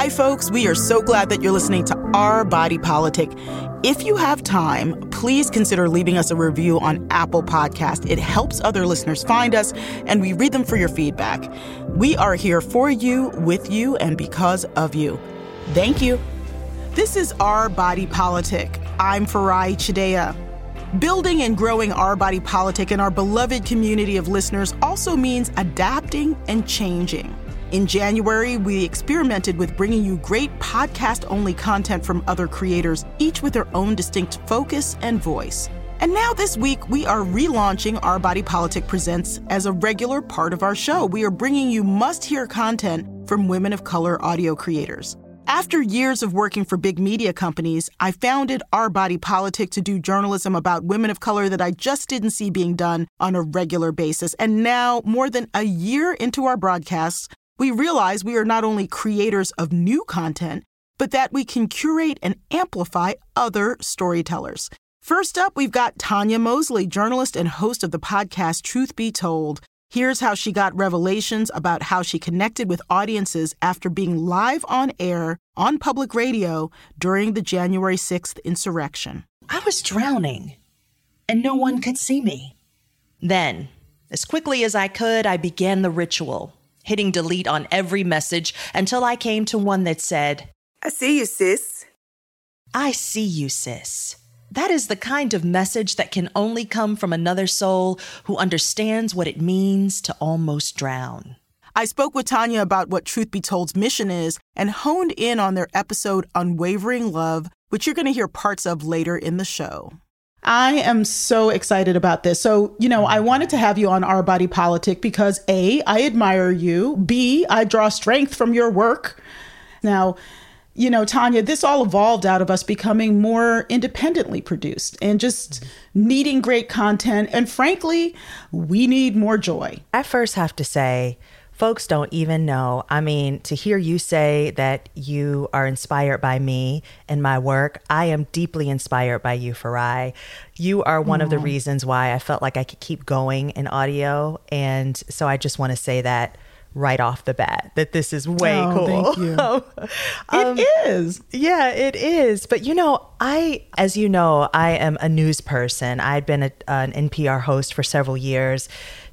Hi, folks. We are so glad that you're listening to Our Body Politic. If you have time, please consider leaving us a review on Apple Podcast. It helps other listeners find us, and we read them for your feedback. We are here for you, with you, and because of you. Thank you. This is Our Body Politic. I'm Farai Chideya. Building and growing our body politic in our beloved community of listeners also means adapting and changing. In January, we experimented with bringing you great podcast only content from other creators, each with their own distinct focus and voice. And now this week, we are relaunching Our Body Politic Presents as a regular part of our show. We are bringing you must hear content from women of color audio creators. After years of working for big media companies, I founded Our Body Politic to do journalism about women of color that I just didn't see being done on a regular basis. And now, more than a year into our broadcasts, we realize we are not only creators of new content, but that we can curate and amplify other storytellers. First up, we've got Tanya Mosley, journalist and host of the podcast Truth Be Told. Here's how she got revelations about how she connected with audiences after being live on air on public radio during the January 6th insurrection. I was drowning, and no one could see me. Then, as quickly as I could, I began the ritual hitting delete on every message until I came to one that said, I see you, sis. I see you, sis. That is the kind of message that can only come from another soul who understands what it means to almost drown. I spoke with Tanya about what Truth Be Told's mission is and honed in on their episode Unwavering Love, which you're going to hear parts of later in the show. I am so excited about this. So, you know, I wanted to have you on Our Body Politic because A, I admire you. B, I draw strength from your work. Now, you know, Tanya, this all evolved out of us becoming more independently produced and just needing great content. And frankly, we need more joy. I first have to say, folks don't even know. I mean, to hear you say that you are inspired by me and my work, I am deeply inspired by you, Farai. You are one of the reasons why I felt like I could keep going in audio. And so I just want to say that right off the bat that this is way oh, cool. Thank you. um, it is. Yeah, it is. But you know, I, as you know, I am a news person. I'd been a, an NPR host for several years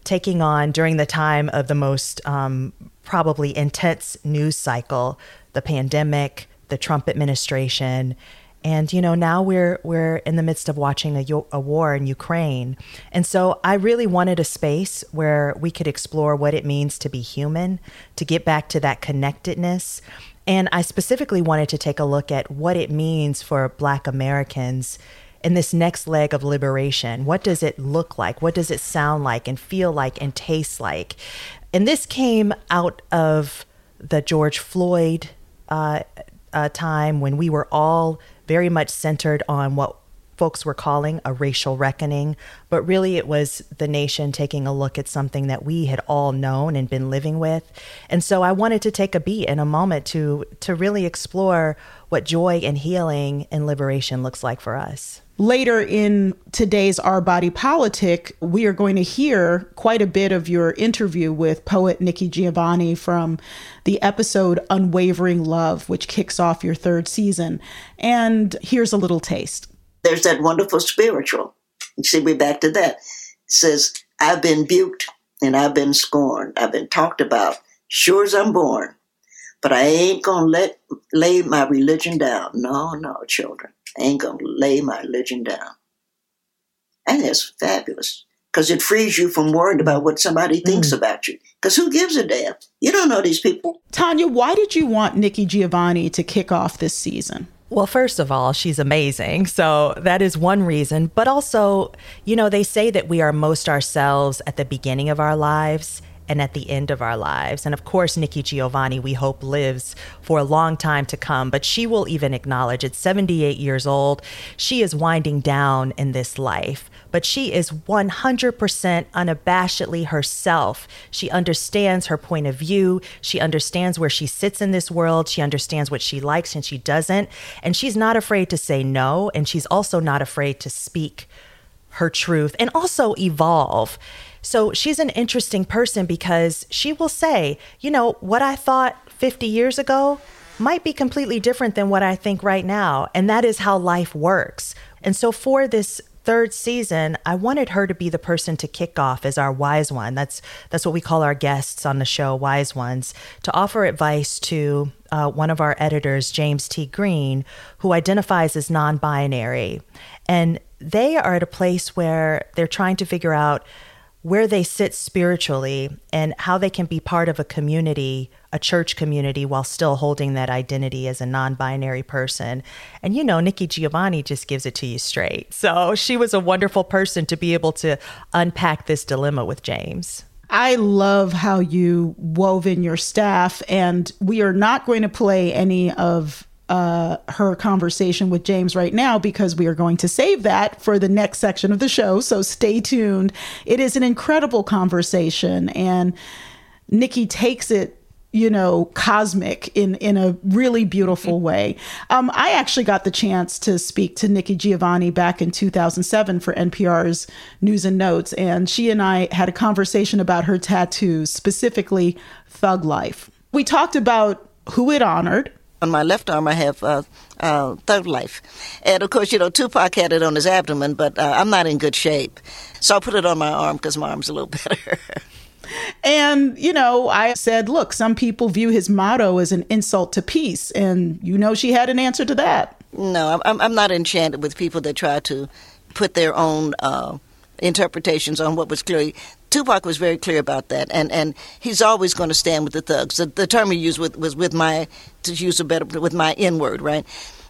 taking on during the time of the most um, probably intense news cycle, the pandemic, the Trump administration. And you know now we're we're in the midst of watching a, a war in Ukraine, and so I really wanted a space where we could explore what it means to be human, to get back to that connectedness, and I specifically wanted to take a look at what it means for Black Americans in this next leg of liberation? What does it look like? What does it sound like and feel like and taste like? And this came out of the George Floyd uh, uh, time when we were all very much centered on what folks were calling a racial reckoning, but really it was the nation taking a look at something that we had all known and been living with. And so I wanted to take a beat and a moment to to really explore what joy and healing and liberation looks like for us. Later in today's Our Body Politic, we are going to hear quite a bit of your interview with poet Nikki Giovanni from the episode Unwavering Love, which kicks off your third season. And here's a little taste. There's that wonderful spiritual. You see, we're back to that. It says, I've been buked and I've been scorned. I've been talked about, sure as I'm born. But I ain't gonna let lay my religion down. No, no, children ain't going to lay my religion down. And it's fabulous because it frees you from worrying about what somebody thinks mm. about you. Because who gives a damn? You don't know these people. Tanya, why did you want Nikki Giovanni to kick off this season? Well, first of all, she's amazing. So that is one reason. But also, you know, they say that we are most ourselves at the beginning of our lives and at the end of our lives. And of course, Nikki Giovanni, we hope, lives for a long time to come, but she will even acknowledge at 78 years old, she is winding down in this life. But she is 100% unabashedly herself. She understands her point of view. She understands where she sits in this world. She understands what she likes and she doesn't. And she's not afraid to say no. And she's also not afraid to speak her truth and also evolve. So she's an interesting person because she will say, you know, what I thought 50 years ago might be completely different than what I think right now. And that is how life works. And so for this third season, I wanted her to be the person to kick off as our wise one. That's that's what we call our guests on the show, wise ones, to offer advice to uh, one of our editors, James T. Green, who identifies as non-binary, and they are at a place where they're trying to figure out where they sit spiritually and how they can be part of a community, a church community, while still holding that identity as a non binary person. And you know, Nikki Giovanni just gives it to you straight. So she was a wonderful person to be able to unpack this dilemma with James. I love how you wove in your staff, and we are not going to play any of uh, her conversation with James right now because we are going to save that for the next section of the show. So stay tuned. It is an incredible conversation, and Nikki takes it you know cosmic in in a really beautiful way um, i actually got the chance to speak to nikki giovanni back in 2007 for npr's news and notes and she and i had a conversation about her tattoos specifically thug life we talked about who it honored on my left arm, I have uh, uh, Thug Life. And of course, you know, Tupac had it on his abdomen, but uh, I'm not in good shape. So I put it on my arm because my arm's a little better. and, you know, I said, look, some people view his motto as an insult to peace. And, you know, she had an answer to that. No, I'm, I'm not enchanted with people that try to put their own uh, interpretations on what was clearly Tupac was very clear about that, and, and he's always going to stand with the thugs. The, the term he used with, was with my, to use a better, with my N word, right?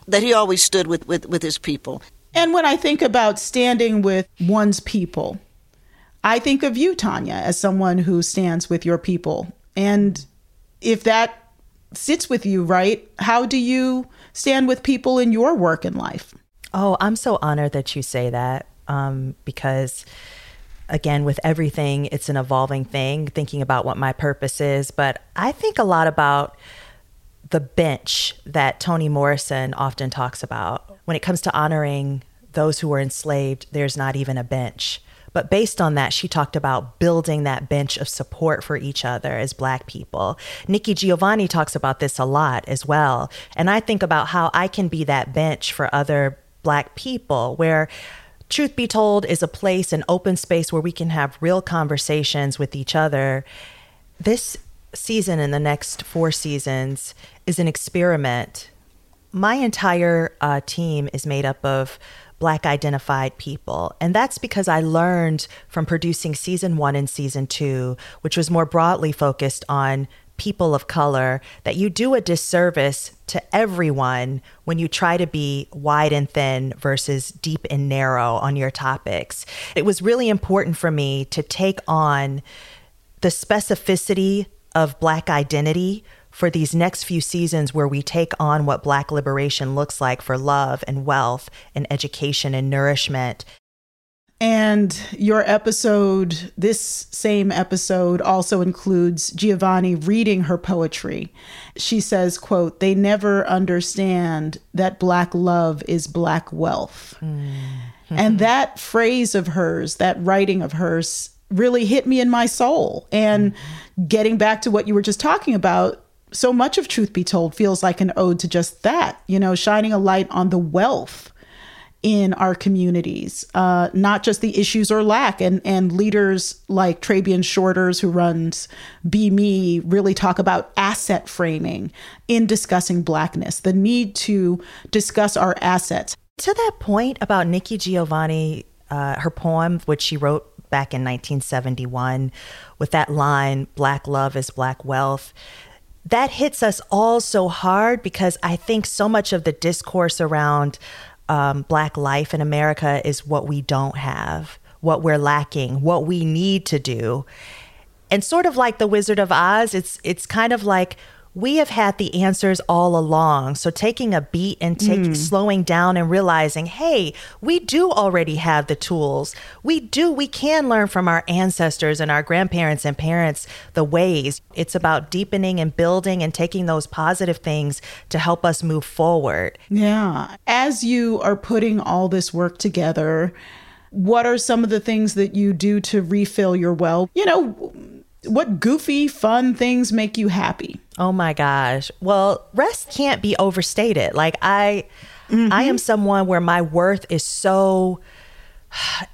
That he always stood with, with, with his people. And when I think about standing with one's people, I think of you, Tanya, as someone who stands with your people. And if that sits with you, right, how do you stand with people in your work and life? Oh, I'm so honored that you say that um, because again, with everything, it's an evolving thing, thinking about what my purpose is. But I think a lot about the bench that Toni Morrison often talks about. When it comes to honoring those who were enslaved, there's not even a bench. But based on that, she talked about building that bench of support for each other as Black people. Nikki Giovanni talks about this a lot as well. And I think about how I can be that bench for other Black people where truth be told, is a place, an open space where we can have real conversations with each other. This season and the next four seasons is an experiment. My entire uh, team is made up of Black identified people. And that's because I learned from producing season one and season two, which was more broadly focused on people of color that you do a disservice to everyone when you try to be wide and thin versus deep and narrow on your topics. It was really important for me to take on the specificity of Black identity for these next few seasons where we take on what Black liberation looks like for love and wealth and education and nourishment and your episode, this same episode, also includes Giovanni reading her poetry. She says, quote, they never understand that black love is black wealth. Mm-hmm. And that phrase of hers, that writing of hers, really hit me in my soul. And mm-hmm. getting back to what you were just talking about, so much of Truth Be Told feels like an ode to just that, you know, shining a light on the wealth in our communities, uh, not just the issues or lack. And, and leaders like Trabian Shorters, who runs BMe, really talk about asset framing in discussing Blackness, the need to discuss our assets. To that point about Nikki Giovanni, uh, her poem, which she wrote back in 1971, with that line, Black love is Black wealth that hits us all so hard because I think so much of the discourse around um, Black life in America is what we don't have, what we're lacking, what we need to do. And sort of like the Wizard of Oz, it's it's kind of like we have had the answers all along. So taking a beat and take, mm. slowing down and realizing, hey, we do already have the tools. We do, we can learn from our ancestors and our grandparents and parents the ways. It's about deepening and building and taking those positive things to help us move forward. Yeah. As you are putting all this work together, what are some of the things that you do to refill your well? You know, what goofy, fun things make you happy? Oh my gosh. Well, rest can't be overstated. Like I mm-hmm. I am someone where my worth is so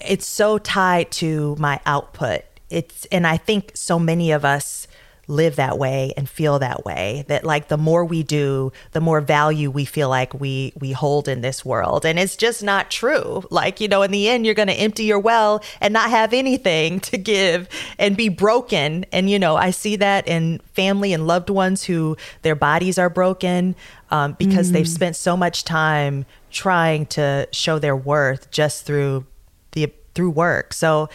it's so tied to my output. It's and I think so many of us live that way and feel that way that like the more we do the more value we feel like we we hold in this world. And it's just not true. Like you know in the end you're going to empty your well and not have anything to give and be broken. And you know i see that in family and loved ones who their bodies are broken um, because mm. they've spent so much time trying to show their worth just through the through work. So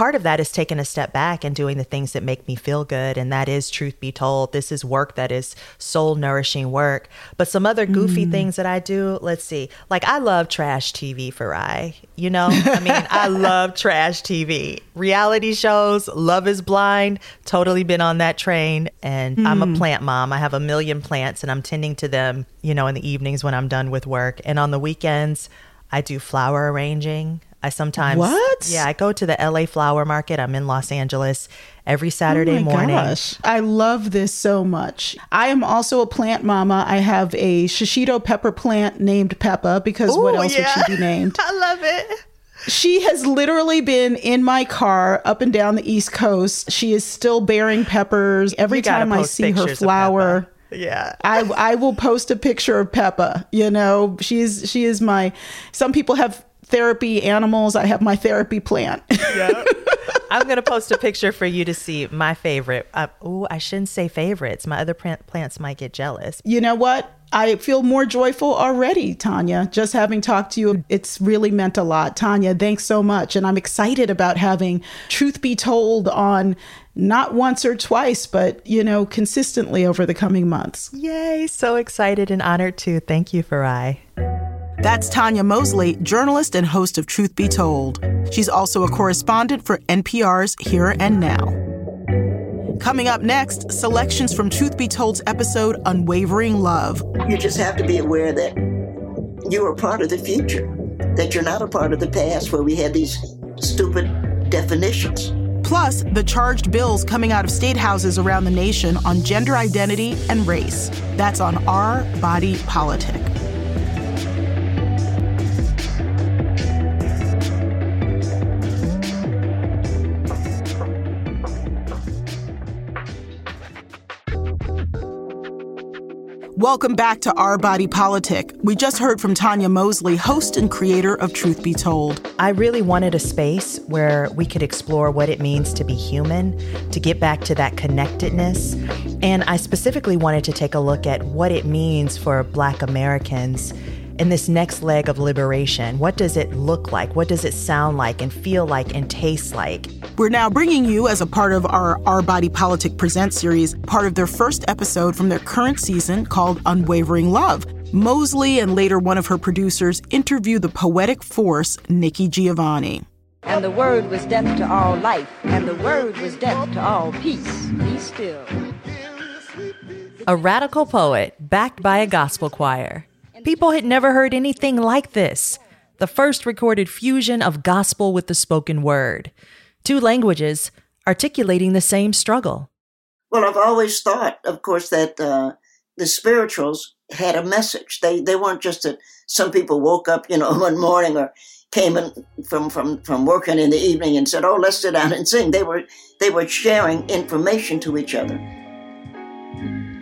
part of that is taking a step back and doing the things that make me feel good. And that is, truth be told, this is work that is soul nourishing work. But some other goofy mm. things that I do, let's see, like I love trash TV for I, you know, I mean, I love trash TV, reality shows, Love is Blind, totally been on that train. And mm. I'm a mm. plant mom. I have a million plants and I'm tending to them, you know, in the evenings when I'm done with work. And on the weekends, I do flower arranging. I sometimes What? Yeah, I go to the LA flower market. I'm in Los Angeles every Saturday oh morning. Gosh. I love this so much. I am also a plant mama. I have a shishito pepper plant named Peppa because Ooh, what else yeah. would she be named? I love it. She has literally been in my car up and down the East Coast. She is still bearing peppers. Every time I see her flower, yeah. I I will post a picture of Peppa. You know, she's she is my some people have therapy animals. I have my therapy plant. yeah. I'm going to post a picture for you to see my favorite. Uh, oh, I shouldn't say favorites. My other plants might get jealous. You know what? I feel more joyful already, Tanya. Just having talked to you, it's really meant a lot. Tanya, thanks so much. And I'm excited about having truth be told on not once or twice, but, you know, consistently over the coming months. Yay. So excited and honored too. Thank you, Farai. That's Tanya Mosley, journalist and host of Truth Be Told. She's also a correspondent for NPR's Here and Now. Coming up next, selections from Truth Be Told's episode Unwavering Love. You just have to be aware that you are part of the future, that you're not a part of the past where we had these stupid definitions. Plus, the charged bills coming out of state houses around the nation on gender identity and race. That's on Our Body Politic. Welcome back to Our Body Politic. We just heard from Tanya Mosley, host and creator of Truth Be Told. I really wanted a space where we could explore what it means to be human, to get back to that connectedness. And I specifically wanted to take a look at what it means for Black Americans in this next leg of liberation? What does it look like? What does it sound like and feel like and taste like? We're now bringing you, as a part of our Our Body Politic Present series, part of their first episode from their current season called Unwavering Love. Mosley and later one of her producers interview the poetic force, Nikki Giovanni. And the word was death to all life, and the word was death to all peace. Be still. A radical poet backed by a gospel choir. People had never heard anything like this. The first recorded fusion of gospel with the spoken word. Two languages articulating the same struggle. Well, I've always thought, of course, that uh, the spirituals had a message. They they weren't just that some people woke up, you know, one morning or came in from, from, from working in the evening and said, "Oh, let's sit down and sing." They were they were sharing information to each other.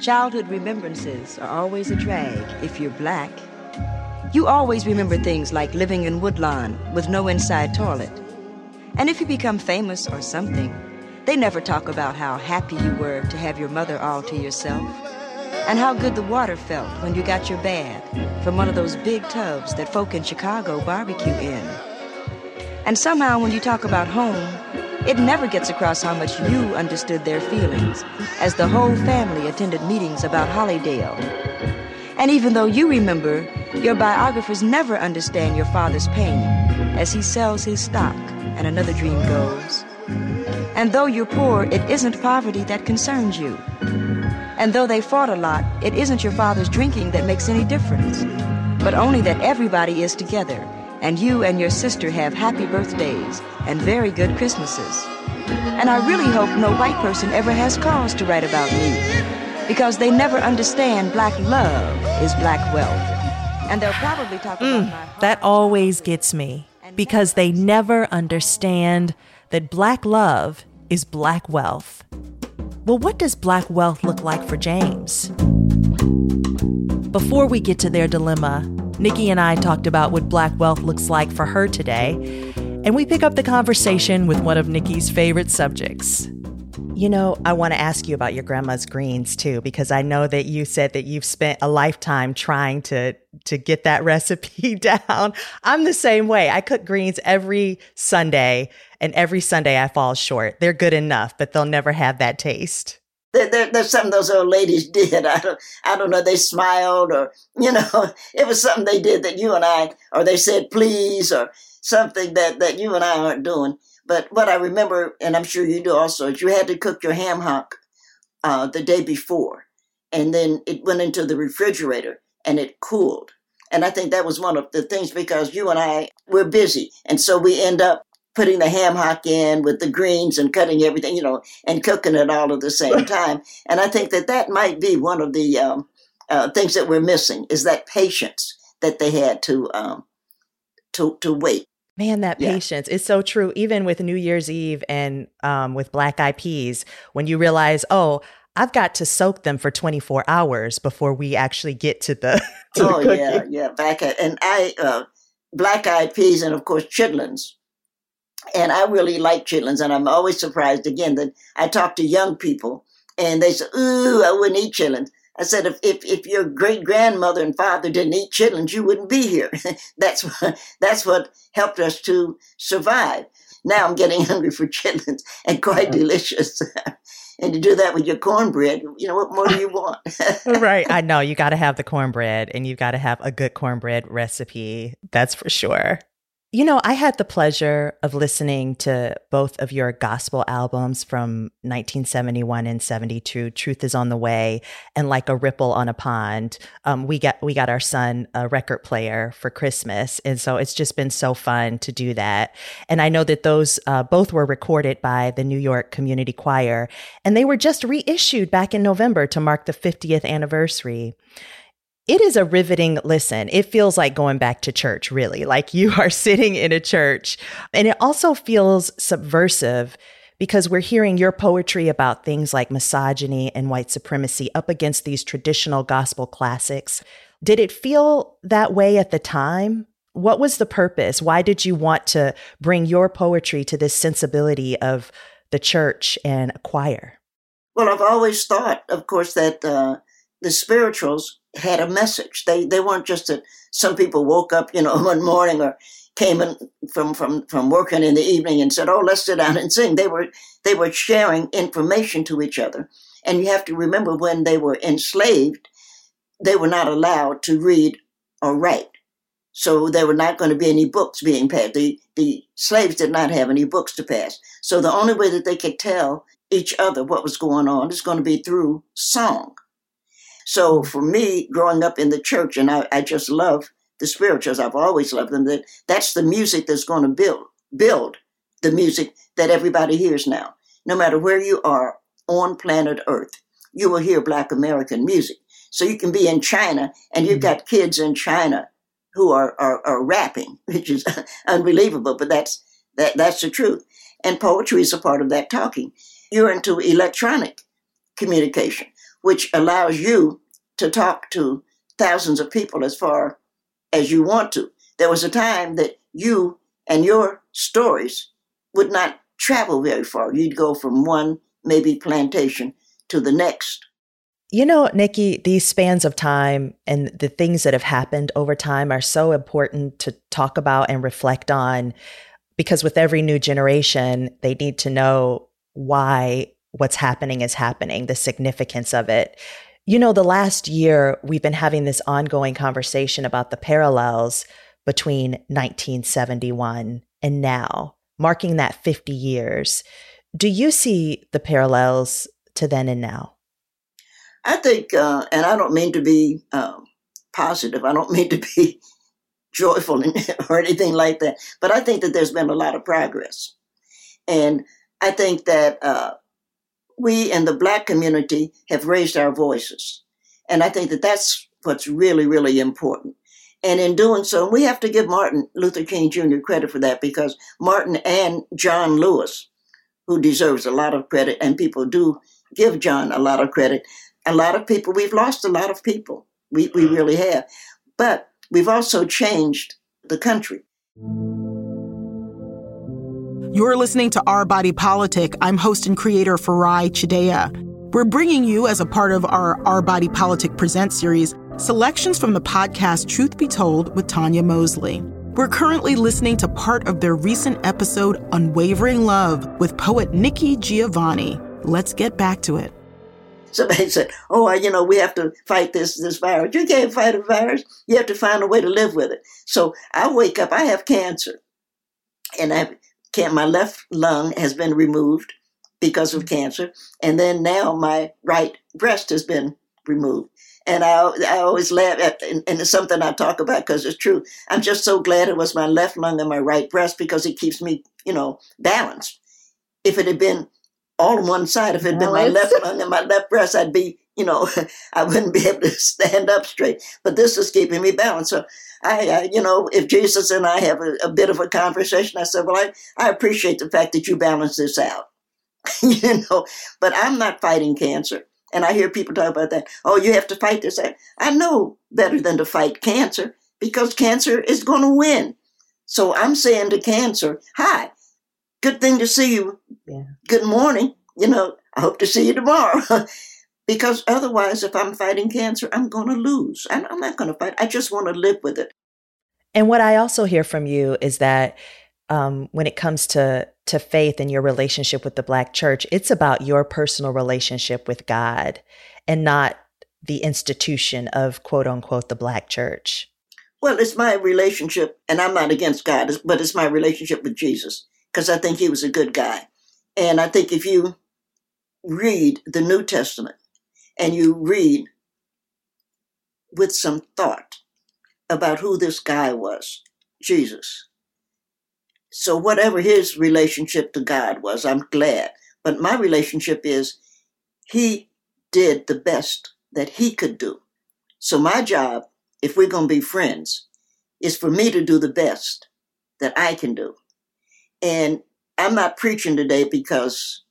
Childhood remembrances are always a drag if you're black. You always remember things like living in Woodlawn with no inside toilet. And if you become famous or something, they never talk about how happy you were to have your mother all to yourself and how good the water felt when you got your bath from one of those big tubs that folk in Chicago barbecue in. And somehow, when you talk about home, it never gets across how much you understood their feelings, as the whole family attended meetings about Hollydale. And even though you remember, your biographers never understand your father's pain as he sells his stock and another dream goes. And though you're poor, it isn't poverty that concerns you. And though they fought a lot, it isn't your father's drinking that makes any difference, but only that everybody is together and you and your sister have happy birthdays and very good Christmases. And I really hope no white person ever has cause to write about me. Because they never understand black love is black wealth. And they'll probably talk about my Mm, That always gets me because they never understand that black love is black wealth. Well, what does black wealth look like for James? Before we get to their dilemma, Nikki and I talked about what black wealth looks like for her today, and we pick up the conversation with one of Nikki's favorite subjects. You know, I want to ask you about your grandma's greens too, because I know that you said that you've spent a lifetime trying to to get that recipe down. I'm the same way. I cook greens every Sunday, and every Sunday I fall short. They're good enough, but they'll never have that taste. There, there, there's something those old ladies did. I don't, I don't know. They smiled, or you know, it was something they did that you and I, or they said please, or something that that you and I aren't doing. But what I remember, and I'm sure you do also, is you had to cook your ham hock uh, the day before, and then it went into the refrigerator and it cooled. And I think that was one of the things because you and I we're busy, and so we end up putting the ham hock in with the greens and cutting everything, you know, and cooking it all at the same time. And I think that that might be one of the um, uh, things that we're missing is that patience that they had to um, to to wait. Man, that Yeah. patience is so true. Even with New Year's Eve and um, with black eyed peas, when you realize, oh, I've got to soak them for 24 hours before we actually get to the, to oh cooking. yeah, yeah, back at and I uh, black eyed peas and of course chitlins. And I really like chitlins, and I'm always surprised again that I talk to young people and they say, "Ooh, I wouldn't eat chitlins." I said, "If if, if your great grandmother and father didn't eat chitlins, you wouldn't be here. that's what that's what helped us to survive." Now I'm getting hungry for chitlins and quite delicious. and to do that with your cornbread, you know what more do you want? right. I know you got to have the cornbread and you've got to have a good cornbread recipe. That's for sure. You know, I had the pleasure of listening to both of your gospel albums from 1971 and 72, Truth is on the Way and Like a Ripple on a Pond. Um, we got we got our son a record player for Christmas, and so it's just been so fun to do that. And I know that those uh, both were recorded by the New York Community Choir, and they were just reissued back in November to mark the 50th anniversary. It is a riveting listen. It feels like going back to church, really, like you are sitting in a church. And it also feels subversive because we're hearing your poetry about things like misogyny and white supremacy up against these traditional gospel classics. Did it feel that way at the time? What was the purpose? Why did you want to bring your poetry to this sensibility of the church and a choir? Well, I've always thought, of course, that uh, the spirituals had a message. They they weren't just that some people woke up, you know, one morning or came in from from from working in the evening and said, "Oh, let's sit down and sing." They were they were sharing information to each other, and you have to remember when they were enslaved, they were not allowed to read or write. So there were not going to be any books being passed. The the slaves did not have any books to pass. So the only way that they could tell each other what was going on is going to be through song. So for me, growing up in the church, and I, I just love the spirituals, I've always loved them, that that's the music that's going to build build the music that everybody hears now. No matter where you are on planet Earth, you will hear black American music. So you can be in China and you've mm-hmm. got kids in China who are, are, are rapping, which is unbelievable, but that's that that's the truth. And poetry is a part of that talking. You're into electronic communication, which allows you to talk to thousands of people as far as you want to. There was a time that you and your stories would not travel very far. You'd go from one maybe plantation to the next. You know, Nikki, these spans of time and the things that have happened over time are so important to talk about and reflect on because with every new generation, they need to know why what's happening is happening, the significance of it. You know, the last year, we've been having this ongoing conversation about the parallels between 1971 and now, marking that 50 years. Do you see the parallels to then and now? I think, uh, and I don't mean to be um, positive, I don't mean to be joyful or anything like that, but I think that there's been a lot of progress. And I think that uh, we in the black community have raised our voices. And I think that that's what's really, really important. And in doing so, we have to give Martin Luther King Jr. credit for that because Martin and John Lewis, who deserves a lot of credit, and people do give John a lot of credit. A lot of people, we've lost a lot of people. We, we mm. really have. But we've also changed the country. You're listening to Our Body Politic. I'm host and creator Farai Chideya. We're bringing you, as a part of our Our Body Politic Present series, selections from the podcast Truth Be Told with Tanya Mosley. We're currently listening to part of their recent episode, Unwavering Love, with poet Nikki Giovanni. Let's get back to it. Somebody said, "Oh, you know, we have to fight this this virus. You can't fight a virus. You have to find a way to live with it." So I wake up. I have cancer, and I can't. My left lung has been removed because of cancer, and then now my right breast has been removed. And I, I always laugh at, and, and it's something I talk about because it's true. I'm just so glad it was my left lung and my right breast because it keeps me, you know, balanced. If it had been all on one side. If it had been my left lung and my left breast, I'd be, you know, I wouldn't be able to stand up straight. But this is keeping me balanced. So I, I you know, if Jesus and I have a, a, bit of a conversation, I said, well, I, I appreciate the fact that you balance this out, you know, but I'm not fighting cancer. And I hear people talk about that. Oh, you have to fight this. I, I know better than to fight cancer because cancer is going to win. So I'm saying to cancer, hi, good thing to see you. Yeah. Good morning. You know, I hope to see you tomorrow. because otherwise, if I'm fighting cancer, I'm going to lose. I'm, I'm not going to fight. I just want to live with it. And what I also hear from you is that um, when it comes to to faith and your relationship with the Black Church, it's about your personal relationship with God, and not the institution of quote unquote the Black Church. Well, it's my relationship, and I'm not against God, but it's my relationship with Jesus because I think he was a good guy. And I think if you read the New Testament and you read with some thought about who this guy was, Jesus. So, whatever his relationship to God was, I'm glad. But my relationship is he did the best that he could do. So, my job, if we're going to be friends, is for me to do the best that I can do. And I'm not preaching today because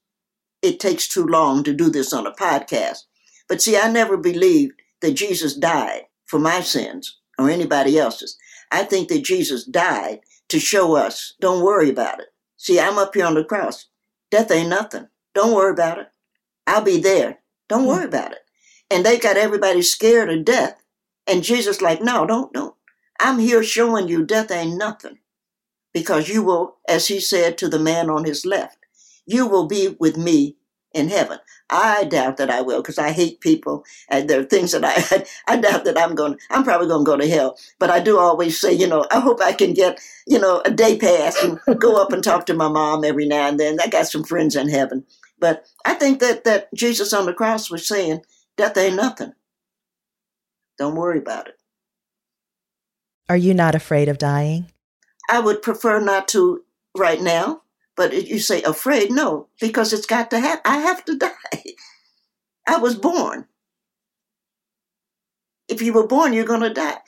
it takes too long to do this on a podcast. But see, I never believed that Jesus died for my sins or anybody else's. I think that Jesus died to show us, don't worry about it. See, I'm up here on the cross. Death ain't nothing. Don't worry about it. I'll be there. Don't hmm. worry about it. And they got everybody scared of death. And Jesus like, no, don't, don't. I'm here showing you death ain't nothing because you will, as he said to the man on his left, you will be with me in heaven. I doubt that I will because I hate people and there are things that I, I doubt that I'm going, I'm probably going to go to hell. But I do always say, you know, I hope I can get, you know, a day pass and go up and talk to my mom every now and then. I got some friends in heaven. But I think that, that Jesus on the cross was saying, death ain't nothing. Don't worry about it. Are you not afraid of dying? I would prefer not to right now. But you say afraid, no, because it's got to happen. I have to die. I was born. If you were born, you're to die.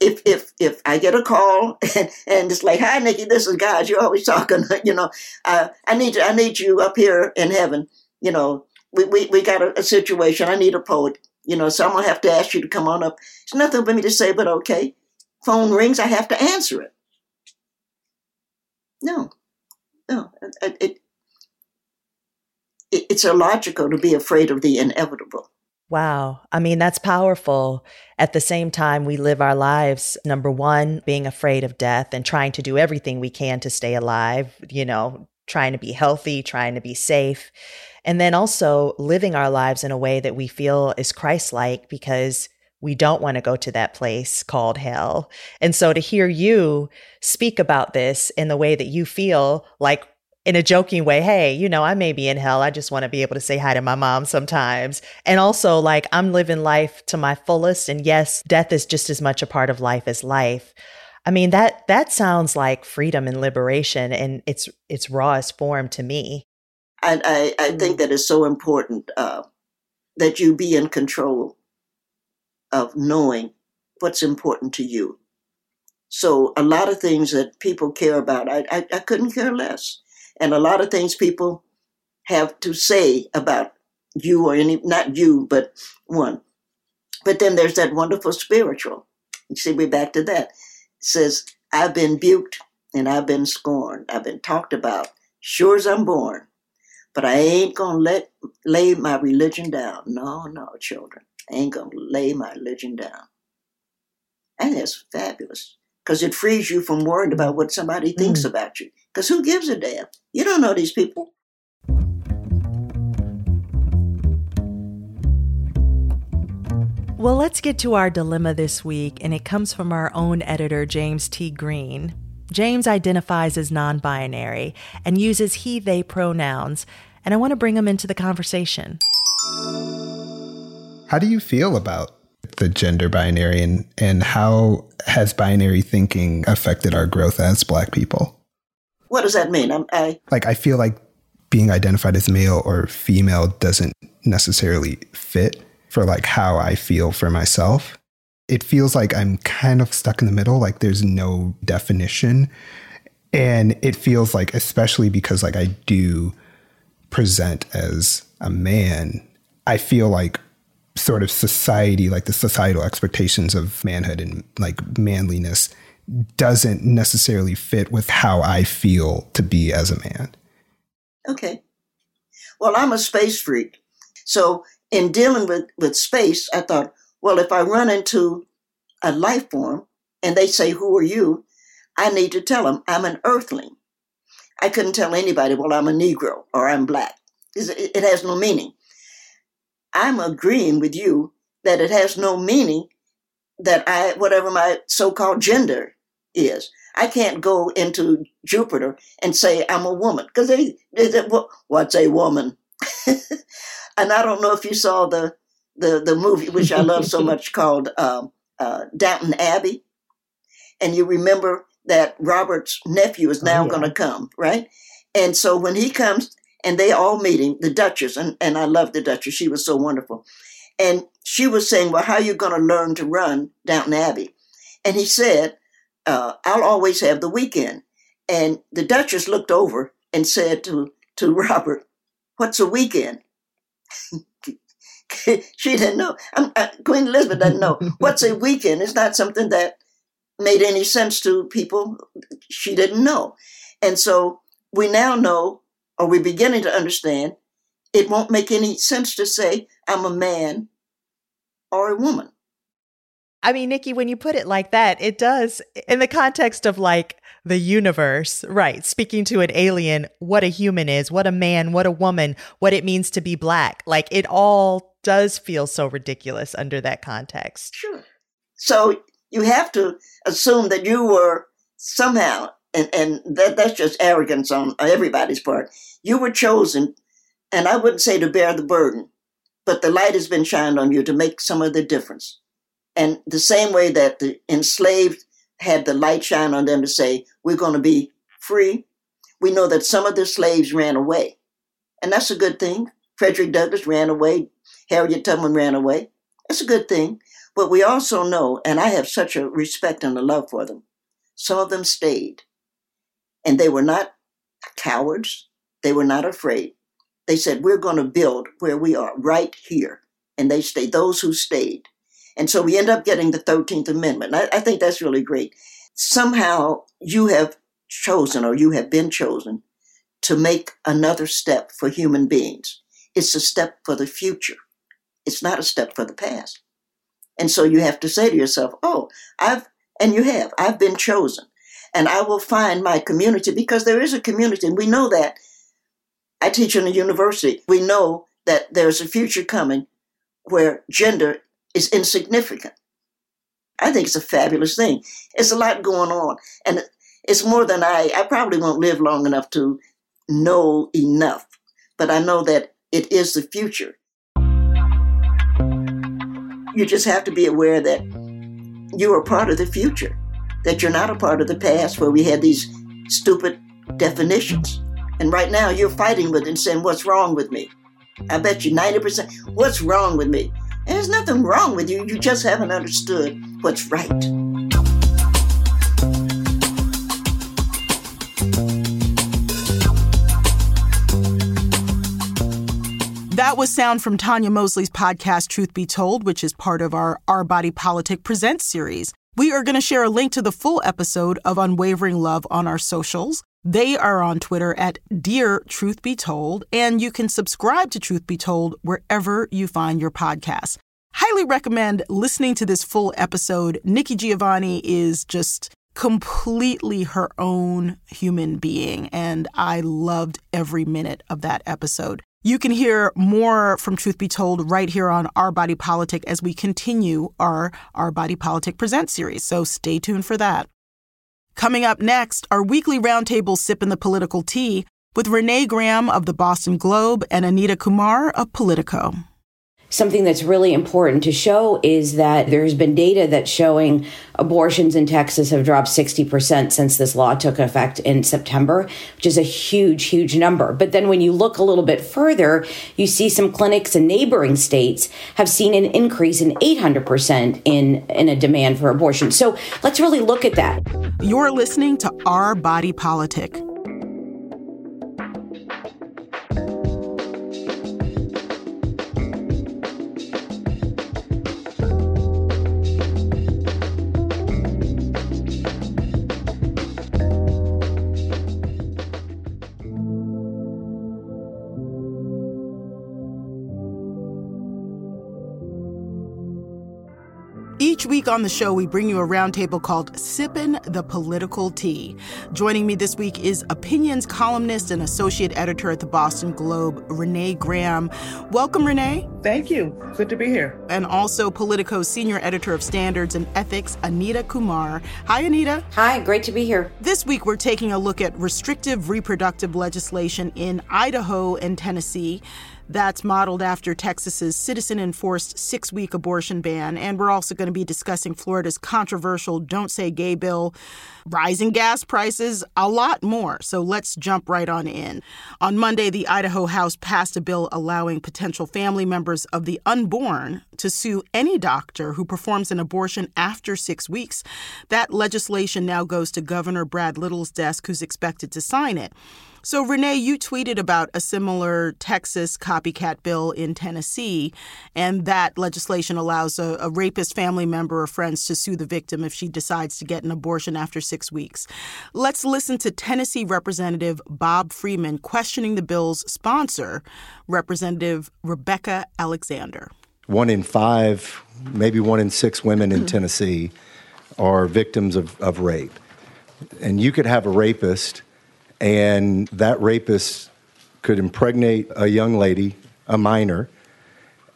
If if if I get a call and, and it's like, "Hi, Nikki, this is God. You're always talking. You know, uh, I need I need you up here in heaven. You know, we we, we got a, a situation. I need a poet. You know, so I'm gonna have to ask you to come on up. It's nothing for me to say, but okay phone rings, I have to answer it. No, no, it, it, it, it's illogical to be afraid of the inevitable. Wow. I mean, that's powerful. At the same time, we live our lives, number one, being afraid of death and trying to do everything we can to stay alive, you know, trying to be healthy, trying to be safe. And then also living our lives in a way that we feel is Christ like because we don't want to go to that place called hell. And so to hear you speak about this in the way that you feel like in a joking way, hey, you know, I may be in hell. I just want to be able to say hi to my mom sometimes. And also, like, I'm living life to my fullest. And yes, death is just as much a part of life as life. I mean that that sounds like freedom and liberation in its its rawest form to me. I I, I think that is so important uh, that you be in control of knowing what's important to you. So a lot of things that people care about, I, I, I couldn't care less. And a lot of things people have to say about you or any, not you, but one. But then there's that wonderful spiritual. You see, we're back to that. It says, I've been buked and I've been scorned. I've been talked about, sure as I'm born. But I ain't gonna let lay my religion down. No, no, children. I ain't gonna lay my religion down. And that's fabulous. Because it frees you from worrying about what somebody thinks mm. about you. Because who gives a damn? You don't know these people. Well, let's get to our dilemma this week, and it comes from our own editor, James T. Green. James identifies as non binary and uses he, they pronouns, and I want to bring him into the conversation. How do you feel about the gender binary and, and how has binary thinking affected our growth as Black people? What does that mean? I'm, I like I feel like being identified as male or female doesn't necessarily fit for like how I feel for myself. It feels like I'm kind of stuck in the middle, like there's no definition. And it feels like, especially because like I do present as a man, I feel like sort of society, like the societal expectations of manhood and like manliness doesn't necessarily fit with how I feel to be as a man. Okay. Well, I'm a space freak. So in dealing with, with space, I thought, well, if I run into a life form and they say, Who are you? I need to tell them I'm an earthling. I couldn't tell anybody, Well, I'm a Negro or I'm black. It has no meaning. I'm agreeing with you that it has no meaning that I, whatever my so called gender is. I can't go into Jupiter and say I'm a woman because they, they, they, what's a woman? and I don't know if you saw the the the movie which I love so much called um, uh, Downton Abbey, and you remember that Robert's nephew is now oh, yeah. going to come, right? And so when he comes, and they all meeting the Duchess, and and I love the Duchess; she was so wonderful, and she was saying, "Well, how are you going to learn to run Downton Abbey?" And he said, uh, "I'll always have the weekend." And the Duchess looked over and said to to Robert, "What's a weekend?" she didn't know. Uh, Queen Elizabeth doesn't know. What's a weekend? It's not something that made any sense to people. She didn't know. And so we now know, or we're beginning to understand, it won't make any sense to say, I'm a man or a woman. I mean, Nikki, when you put it like that, it does, in the context of like the universe, right? Speaking to an alien, what a human is, what a man, what a woman, what it means to be black. Like it all does feel so ridiculous under that context. Sure. So you have to assume that you were somehow, and, and that, that's just arrogance on everybody's part. You were chosen, and I wouldn't say to bear the burden, but the light has been shined on you to make some of the difference. And the same way that the enslaved had the light shine on them to say, we're going to be free. We know that some of the slaves ran away. And that's a good thing. Frederick Douglass ran away. Harriet Tubman ran away. That's a good thing. But we also know, and I have such a respect and a love for them, some of them stayed. And they were not cowards. They were not afraid. They said, We're going to build where we are, right here. And they stayed, those who stayed. And so we end up getting the 13th Amendment. I, I think that's really great. Somehow you have chosen or you have been chosen to make another step for human beings. It's a step for the future. It's not a step for the past. And so you have to say to yourself, oh, I've, and you have, I've been chosen. And I will find my community because there is a community. And we know that. I teach in a university. We know that there's a future coming where gender is insignificant. I think it's a fabulous thing. It's a lot going on. And it's more than I, I probably won't live long enough to know enough. But I know that it is the future. You just have to be aware that you are part of the future. That you're not a part of the past where we had these stupid definitions. And right now you're fighting with it and saying, What's wrong with me? I bet you 90%, What's wrong with me? And there's nothing wrong with you, you just haven't understood what's right. That was sound from Tanya Mosley's podcast, Truth Be Told, which is part of our Our Body Politic Presents series. We are going to share a link to the full episode of Unwavering Love on our socials. They are on Twitter at Dear Truth Be Told, and you can subscribe to Truth Be Told wherever you find your podcasts. Highly recommend listening to this full episode. Nikki Giovanni is just completely her own human being, and I loved every minute of that episode. You can hear more from Truth Be Told right here on Our Body Politic as we continue our Our Body Politic Present series, so stay tuned for that. Coming up next, our weekly roundtable sip in the political tea with Renee Graham of the Boston Globe and Anita Kumar of Politico something that's really important to show is that there's been data that's showing abortions in Texas have dropped 60% since this law took effect in September, which is a huge, huge number. But then when you look a little bit further, you see some clinics in neighboring states have seen an increase in 800% in, in a demand for abortion. So let's really look at that. You're listening to Our Body Politic. Each week on the show, we bring you a roundtable called Sippin' the Political Tea. Joining me this week is opinions columnist and associate editor at the Boston Globe, Renee Graham. Welcome, Renee. Thank you. Good to be here. And also Politico's senior editor of standards and ethics, Anita Kumar. Hi, Anita. Hi, great to be here. This week, we're taking a look at restrictive reproductive legislation in Idaho and Tennessee. That's modeled after Texas's citizen enforced six week abortion ban. And we're also going to be discussing Florida's controversial Don't Say Gay bill, rising gas prices, a lot more. So let's jump right on in. On Monday, the Idaho House passed a bill allowing potential family members of the unborn to sue any doctor who performs an abortion after six weeks. That legislation now goes to Governor Brad Little's desk, who's expected to sign it. So, Renee, you tweeted about a similar Texas copycat bill in Tennessee, and that legislation allows a, a, rapist family member or friends to sue the victim if she decides to get an abortion after six weeks. Let's listen to Tennessee Representative Bob Freeman questioning the bill's sponsor, Representative Rebecca Alexander. One in five, maybe one in six women in Tennessee are victims of, of rape. And you could have a rapist and that rapist could impregnate a young lady, a minor,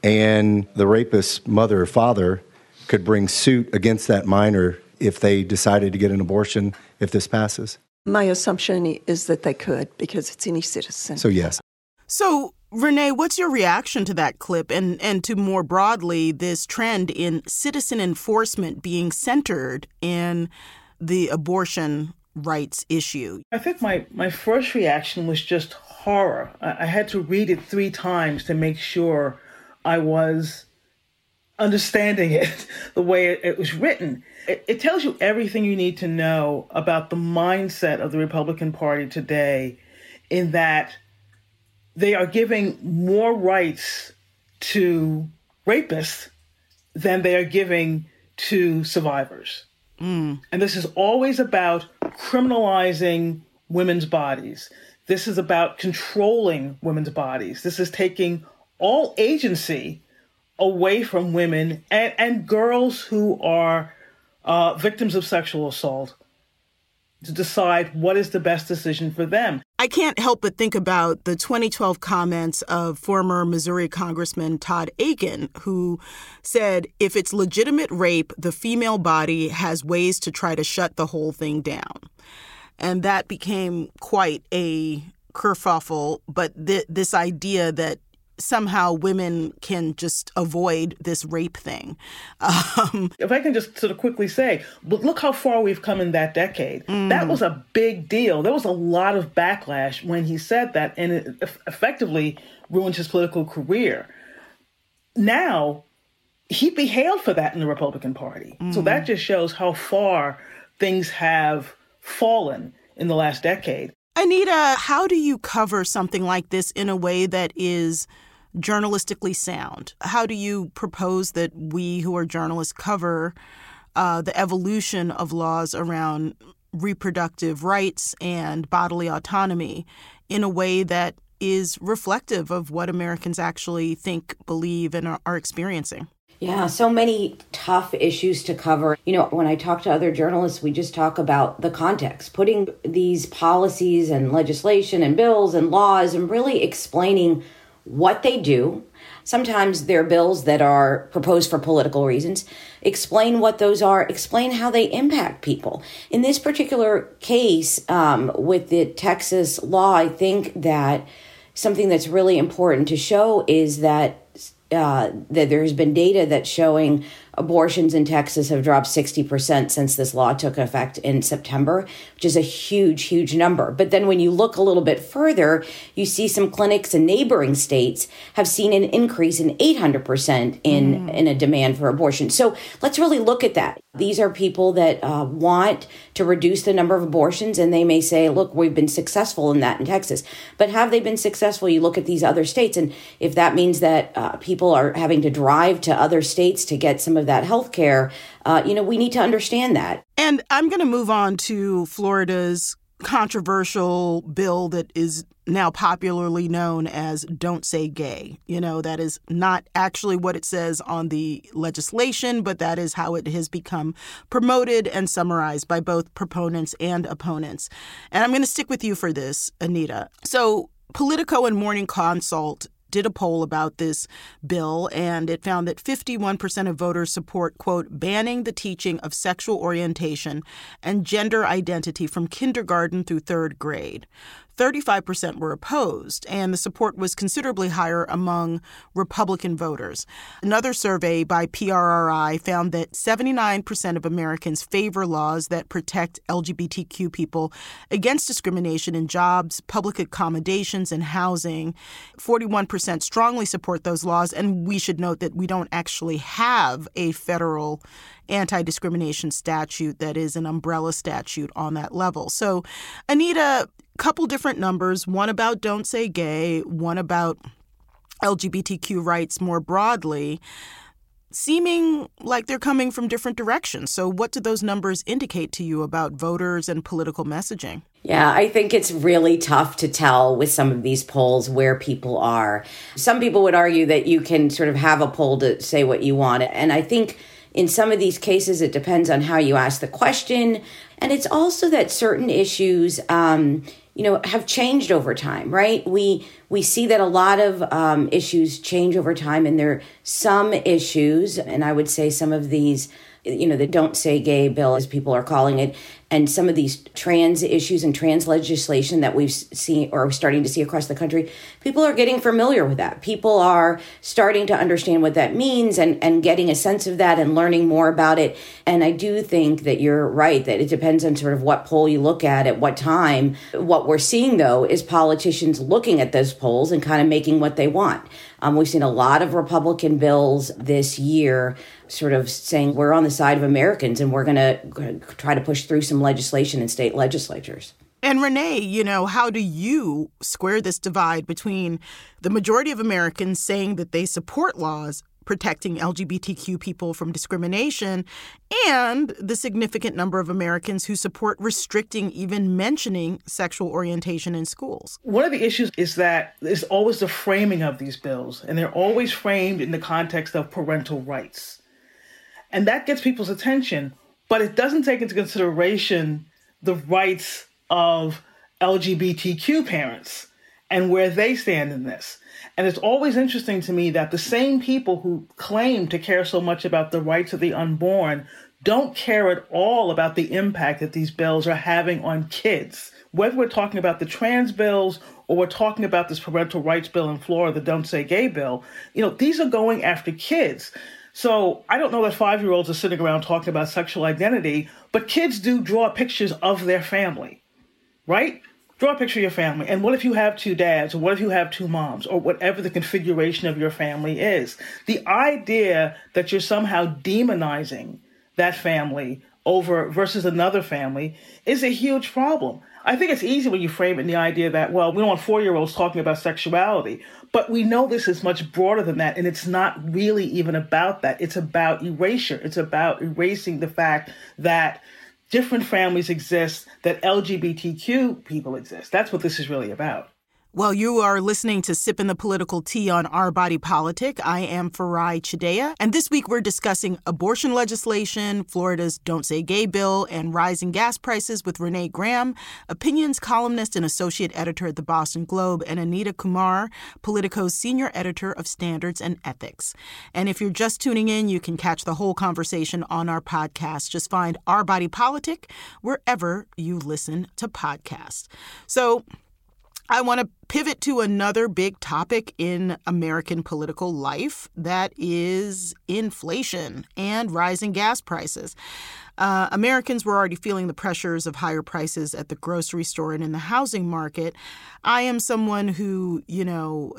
and the rapist's mother or father could bring suit against that minor if they decided to get an abortion if this passes? My assumption is that they could because it's any citizen. So, yes. So, Renee, what's your reaction to that clip and, and to more broadly this trend in citizen enforcement being centered in the abortion rights issue? I think my, my first reaction was just horror. I, I had to read it three times to make sure I was understanding it the way it, it was written. It, it tells you everything you need to know about the mindset of the Republican Party today, in that they are giving more rights to rapists than they are giving to survivors. Mm. And this is always about criminalizing women's bodies. This is about controlling women's bodies. This is taking all agency away from women and, and girls who are uh, victims of sexual assault to decide what is the best decision for them. I can't help but think about the 2012 comments of former Missouri Congressman Todd Akin, who said if it's legitimate rape, the female body has ways to try to shut the whole thing down. And that became quite a kerfuffle. But th- this idea that somehow women can just avoid this rape thing. Um, if I can just sort of quickly say, but look how far we've come in that decade. Mm. That was a big deal. There was a lot of backlash when he said that, and it effectively ruined his political career. Now, he'd be hailed for that in the Republican Party. Mm. So that just shows how far things have fallen in the last decade. Anita, how do you cover something like this in a way that is journalistically sound? How do you propose that we who are journalists cover uh, the evolution of laws around reproductive rights and bodily autonomy in a way that is reflective of what Americans actually think, believe, and are, are experiencing? Yeah, so many tough issues to cover. You know, when I talk to other journalists, we just talk about the context, putting these policies and legislation and bills and laws and really explaining what they do. Sometimes they're bills that are proposed for political reasons. Explain what those are, explain how they impact people. In this particular case, um, with the Texas law, I think that something that's really important to show is that uh, that there's been data that's showing abortions in Texas have dropped 60% since this law took effect in September, which is a huge, huge number. But then when you look a little bit further, you see some clinics in neighboring states have seen an increase in 800% in, mm. in a demand for abortion. So let's really look at that. These are people that uh, want to reduce the number of abortions, and they may say, look, we've been successful in that in Texas. But have they been successful? You look at these other states, and if that means that uh, people are having to drive to other states to get some of that health care, uh, you know, we need to understand that. And I'm going to move on to Florida's controversial bill that is now popularly known as Don't Say Gay. You know, that is not actually what it says on the legislation, but that is how it has become promoted and summarized by both proponents and opponents. And I'm going to stick with you for this, Anita. So, Politico and Morning Consult did a poll about this bill, and it found that 51% of voters support, quote, banning the teaching of sexual orientation and gender identity from kindergarten through third grade. 35% were opposed, and the support was considerably higher among Republican voters. Another survey by PRRI found that 79% of Americans favor laws that protect LGBTQ people against discrimination in jobs, public accommodations, and housing. 41% strongly support those laws, and we should note that we don't actually have a federal anti discrimination statute that is an umbrella statute on that level. So, Anita, couple different numbers one about Don't Say Gay, one about LGBTQ rights more broadly, seeming like they're coming from different directions. So, what do those numbers indicate to you about voters and political messaging? Yeah, I think it's really tough to tell with some of these polls where people are. Some people would argue that you can sort of have a poll to say what you want. And I think in some of these cases, it depends on how you ask the question. And it's also that certain issues, um, you know have changed over time right? We we see that a lot of um, issues change over time and there are some issues and i would say some of these you know the don't say gay bill as people are calling it and some of these trans issues and trans legislation that we've seen or are starting to see across the country, people are getting familiar with that. People are starting to understand what that means and, and getting a sense of that and learning more about it. And I do think that you're right, that it depends on sort of what poll you look at at what time. What we're seeing though is politicians looking at those polls and kind of making what they want. Um, we've seen a lot of Republican bills this year sort of saying we're on the side of Americans and we're going to try to push through some legislation in state legislatures. And Renee, you know, how do you square this divide between the majority of Americans saying that they support laws protecting LGBTQ people from discrimination and the significant number of Americans who support restricting even mentioning sexual orientation in schools. One of the issues is that there's always the framing of these bills, and they're always framed in the context of parental rights. And that gets people's attention, but it doesn't take into consideration the rights of LGBTQ parents and where they stand in this. And it's always interesting to me that the same people who claim to care so much about the rights of the unborn don't care at all about the impact that these bills are having on kids Whether we're talking about the trans bills or we're talking about this parental rights bill in Florida, the Don't Say Gay bill, you know, these are going after kids. So I don't know that five year olds are sitting around talking about sexual identity, but kids do draw pictures of their family, right? Draw a picture of your family. And what if you have two dads, or what if you have two moms, or whatever the configuration of your family is? The idea that you're somehow demonizing that family over versus another family is a huge problem. I think it's easy when you frame it in the idea that, well, we don't want four year olds talking about sexuality, but we know this is much broader than that. And it's not really even about that. It's about erasure. It's about erasing the fact that different families exist, that LGBTQ people exist. That's what this is really about. Well, you are listening to Sipping the Political Tea on Our Body Politic. I am Farai Chideya, and this week we're discussing abortion legislation, Florida's Don't Say Gay bill, and rising gas prices with Renee Graham, opinions columnist and associate editor at the Boston Globe, and Anita Kumar, Politico's senior editor of standards and ethics. And if you're just tuning in, you can catch the whole conversation on our podcast. Just find Our Body Politic wherever you listen to podcasts. So, I want to pivot to another big topic in American political life that is inflation and rising gas prices. Uh, Americans were already feeling the pressures of higher prices at the grocery store and in the housing market. I am someone who, you know,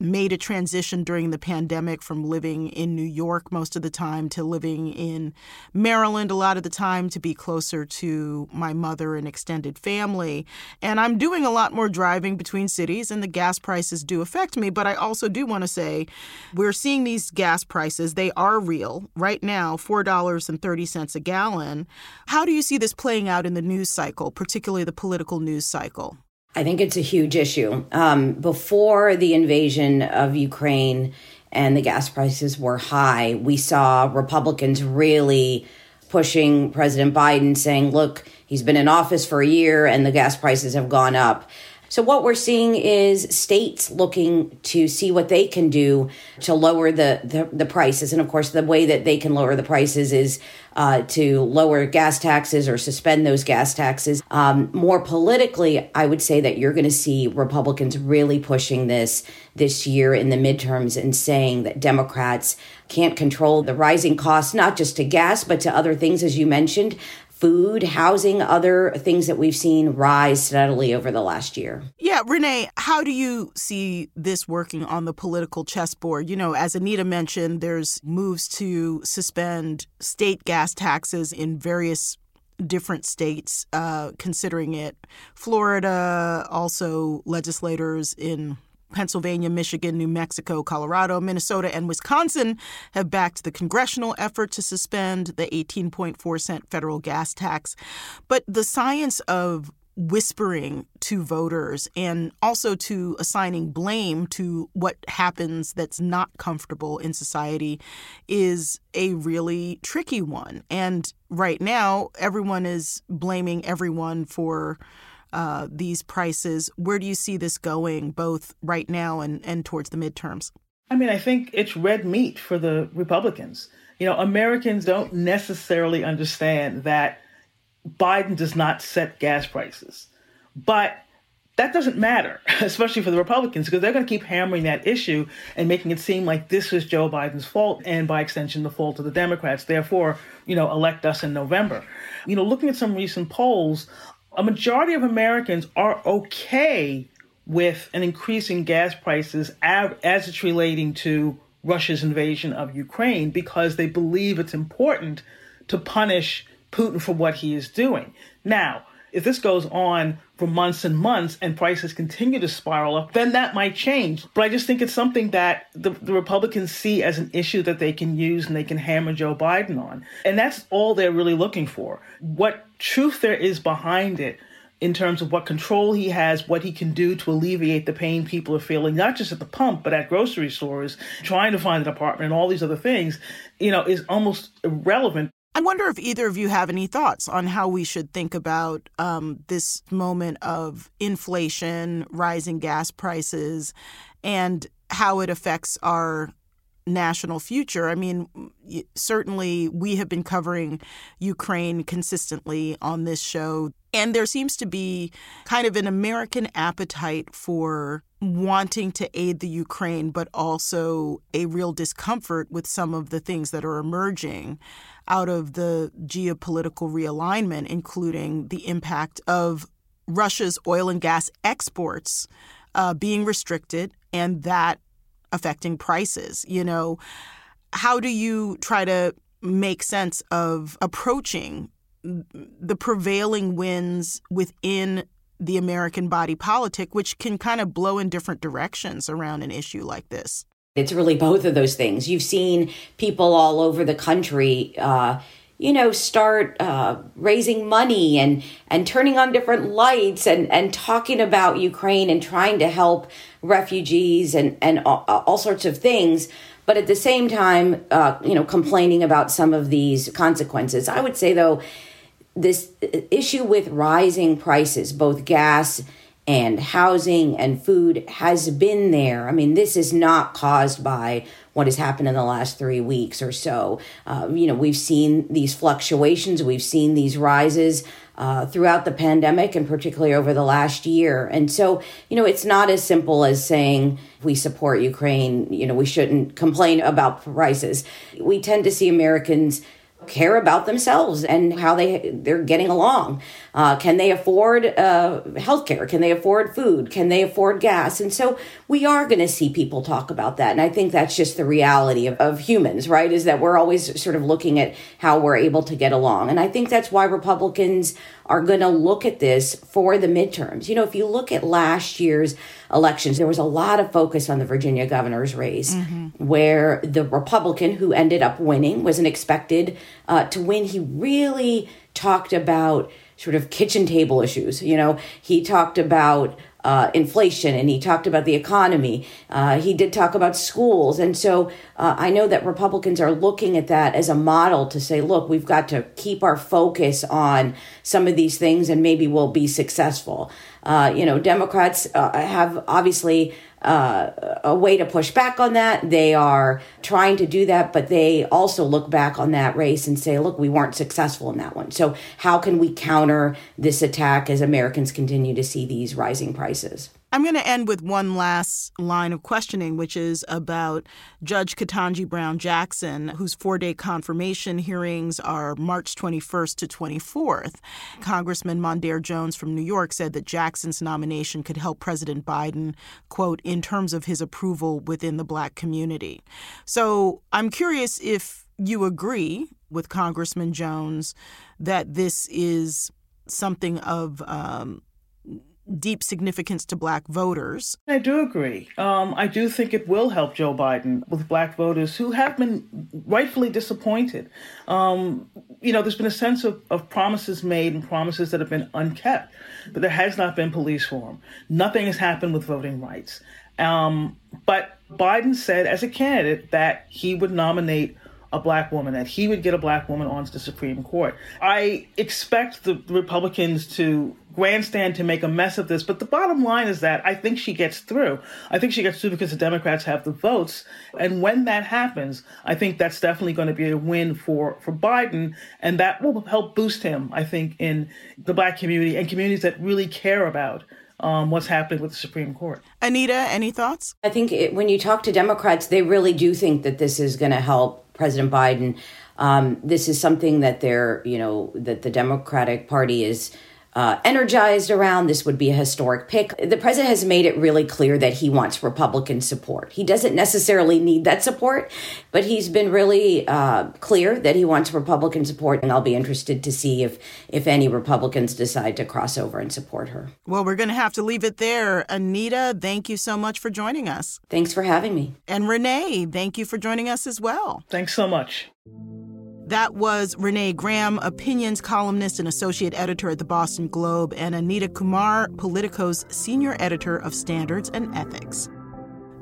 made a transition during the pandemic from living in New York most of the time to living in Maryland a lot of the time to be closer to my mother and extended family. And I'm doing a lot more driving between cities, and the gas prices do affect me. But I also do want to say we're seeing these gas prices, they are real. Right now, $4.30 a gallon. How do you see this playing out in the news cycle, particularly the political news cycle? I think it's a huge issue. Um, before the invasion of Ukraine and the gas prices were high, we saw Republicans really pushing President Biden, saying, look, he's been in office for a year and the gas prices have gone up. So, what we're seeing is states looking to see what they can do to lower the, the, the prices. And of course, the way that they can lower the prices is uh, to lower gas taxes or suspend those gas taxes. Um, more politically, I would say that you're going to see Republicans really pushing this this year in the midterms and saying that Democrats can't control the rising costs, not just to gas, but to other things, as you mentioned food, housing, other things that we've seen rise steadily over the last year. Yeah, Renee, how do you see this working on the political chessboard? You know, as Anita mentioned, there's moves to suspend state gas taxes in various different states uh, considering it. Florida, also legislators in Pennsylvania, Michigan, New Mexico, Colorado, Minnesota, and Wisconsin have backed the congressional effort to suspend the 18.4 cent federal gas tax. But the science of whispering to voters and also to assigning blame to what happens that's not comfortable in society is a really tricky one. And right now, everyone is blaming everyone for uh, these prices. Where do you see this going, both right now and, and towards the midterms? I mean, I think it's red meat for the Republicans. You know, Americans don't necessarily understand that Biden does not set gas prices. But that doesn't matter, especially for the Republicans, because they're going to keep hammering that issue and making it seem like this is Joe Biden's fault and by extension the fault of the Democrats. Therefore, you know, elect us in November. You know, looking at some recent polls, a majority of Americans are okay with an increase in gas prices as it's relating to Russia's invasion of Ukraine because they believe it's important to punish Putin for what he is doing. Now, if this goes on for months and months and prices continue to spiral up, then that might change. But I just think it's something that the, the, Republicans see as an issue that they can use and they can hammer Joe Biden on. And that's all they're really looking for. What truth there is behind it in terms of what control he has, what he can do to alleviate the pain people are feeling, not just at the pump, but at grocery stores, trying to find an apartment and all these other things, you know, is almost irrelevant. I wonder if either of you have any thoughts on how we should think about um, this moment of inflation, rising gas prices, and how it affects our national future. I mean, certainly we have been covering Ukraine consistently on this show, and there seems to be kind of an American appetite for wanting to aid the Ukraine, but also a real discomfort with some of the things that are emerging out of the geopolitical realignment, including the impact of Russia's oil and gas exports uh, being restricted and that affecting prices. You know, how do you try to make sense of approaching the prevailing winds within the American body politic, which can kind of blow in different directions around an issue like this? It's really both of those things. You've seen people all over the country. Uh, you know start uh, raising money and and turning on different lights and and talking about Ukraine and trying to help refugees and and all, all sorts of things but at the same time uh, you know complaining about some of these consequences i would say though this issue with rising prices both gas and housing and food has been there. I mean, this is not caused by what has happened in the last three weeks or so. Um, you know, we've seen these fluctuations, we've seen these rises. Uh, throughout the pandemic and particularly over the last year. And so, you know, it's not as simple as saying we support Ukraine, you know, we shouldn't complain about prices. We tend to see Americans care about themselves and how they they're getting along. Uh, can they afford uh, health care? Can they afford food? Can they afford gas? And so we are going to see people talk about that. And I think that's just the reality of, of humans, right? Is that we're always sort of looking at how we're able to get along. And I think that's why Republicans are going to look at this for the midterms. You know, if you look at last year's elections, there was a lot of focus on the Virginia governor's race, mm-hmm. where the Republican who ended up winning wasn't expected uh, to win. He really talked about sort of kitchen table issues. You know, he talked about uh, inflation and he talked about the economy. Uh, he did talk about schools. And so uh, I know that Republicans are looking at that as a model to say, look, we've got to keep our focus on some of these things and maybe we'll be successful. Uh, you know, Democrats uh, have obviously uh, a way to push back on that. They are trying to do that, but they also look back on that race and say, look, we weren't successful in that one. So, how can we counter this attack as Americans continue to see these rising prices? I'm going to end with one last line of questioning, which is about Judge Ketanji Brown Jackson, whose four day confirmation hearings are March 21st to 24th. Congressman Mondaire Jones from New York said that Jackson's nomination could help President Biden, quote, in terms of his approval within the black community. So I'm curious if you agree with Congressman Jones that this is something of um, deep significance to black voters. I do agree. Um, I do think it will help Joe Biden with black voters who have been rightfully disappointed. Um, you know, there's been a sense of, of promises made and promises that have been unkept, but there has not been police reform. Nothing has happened with voting rights. Um, but Biden said as a candidate that he would nominate a black woman, that he would get a black woman onto the Supreme Court. I expect the Republicans to grandstand to make a mess of this, but the bottom line is that I think she gets through. I think she gets through because the Democrats have the votes. And when that happens, I think that's definitely going to be a win for, for Biden. And that will help boost him, I think, in the black community and communities that really care about um, what's happening with the Supreme Court. Anita, any thoughts? I think it, when you talk to Democrats, they really do think that this is going to help President Biden. Um, this is something that they're, you know, that the Democratic Party is uh, energized around. This would be a historic pick. The president has made it really clear that he wants Republican support. He doesn't necessarily need that support, but he's been really uh, clear that he wants Republican support. And I'll be interested to see if if any Republicans decide to cross over and support her. Well, we're going to have to leave it there. Anita, thank you so much for joining us. Thanks for having me. And Renee, thank you for joining us as well. Thanks so much. That was Renee Graham, opinions columnist and associate editor at the Boston Globe, and Anita Kumar, Politico's senior editor of standards and ethics.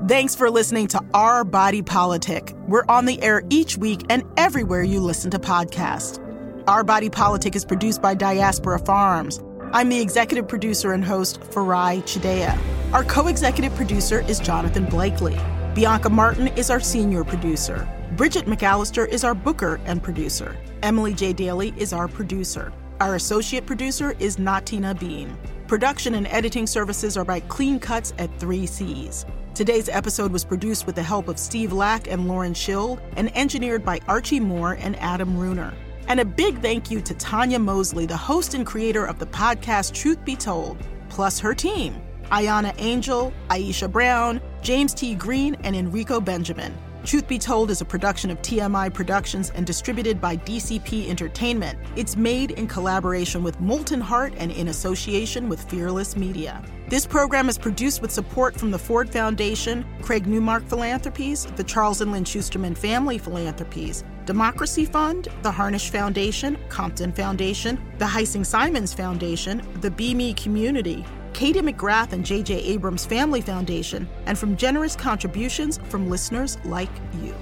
Thanks for listening to Our Body Politic. We're on the air each week and everywhere you listen to podcasts. Our Body Politic is produced by Diaspora Farms. I'm the executive producer and host, Farai Chideya. Our co executive producer is Jonathan Blakely. Bianca Martin is our senior producer. Bridget McAllister is our booker and producer. Emily J. Daly is our producer. Our associate producer is Natina Bean. Production and editing services are by Clean Cuts at 3Cs. Today's episode was produced with the help of Steve Lack and Lauren Schild and engineered by Archie Moore and Adam Runer. And a big thank you to Tanya Mosley, the host and creator of the podcast Truth Be Told, plus her team Ayana Angel, Aisha Brown, James T. Green, and Enrico Benjamin. Truth Be Told is a production of TMI Productions and distributed by DCP Entertainment. It's made in collaboration with Molten Heart and in association with Fearless Media. This program is produced with support from the Ford Foundation, Craig Newmark Philanthropies, the Charles and Lynn Schusterman Family Philanthropies, Democracy Fund, the Harnisch Foundation, Compton Foundation, the Heising Simons Foundation, the BMe Community, Katie McGrath and J.J. Abrams Family Foundation, and from generous contributions from listeners like you.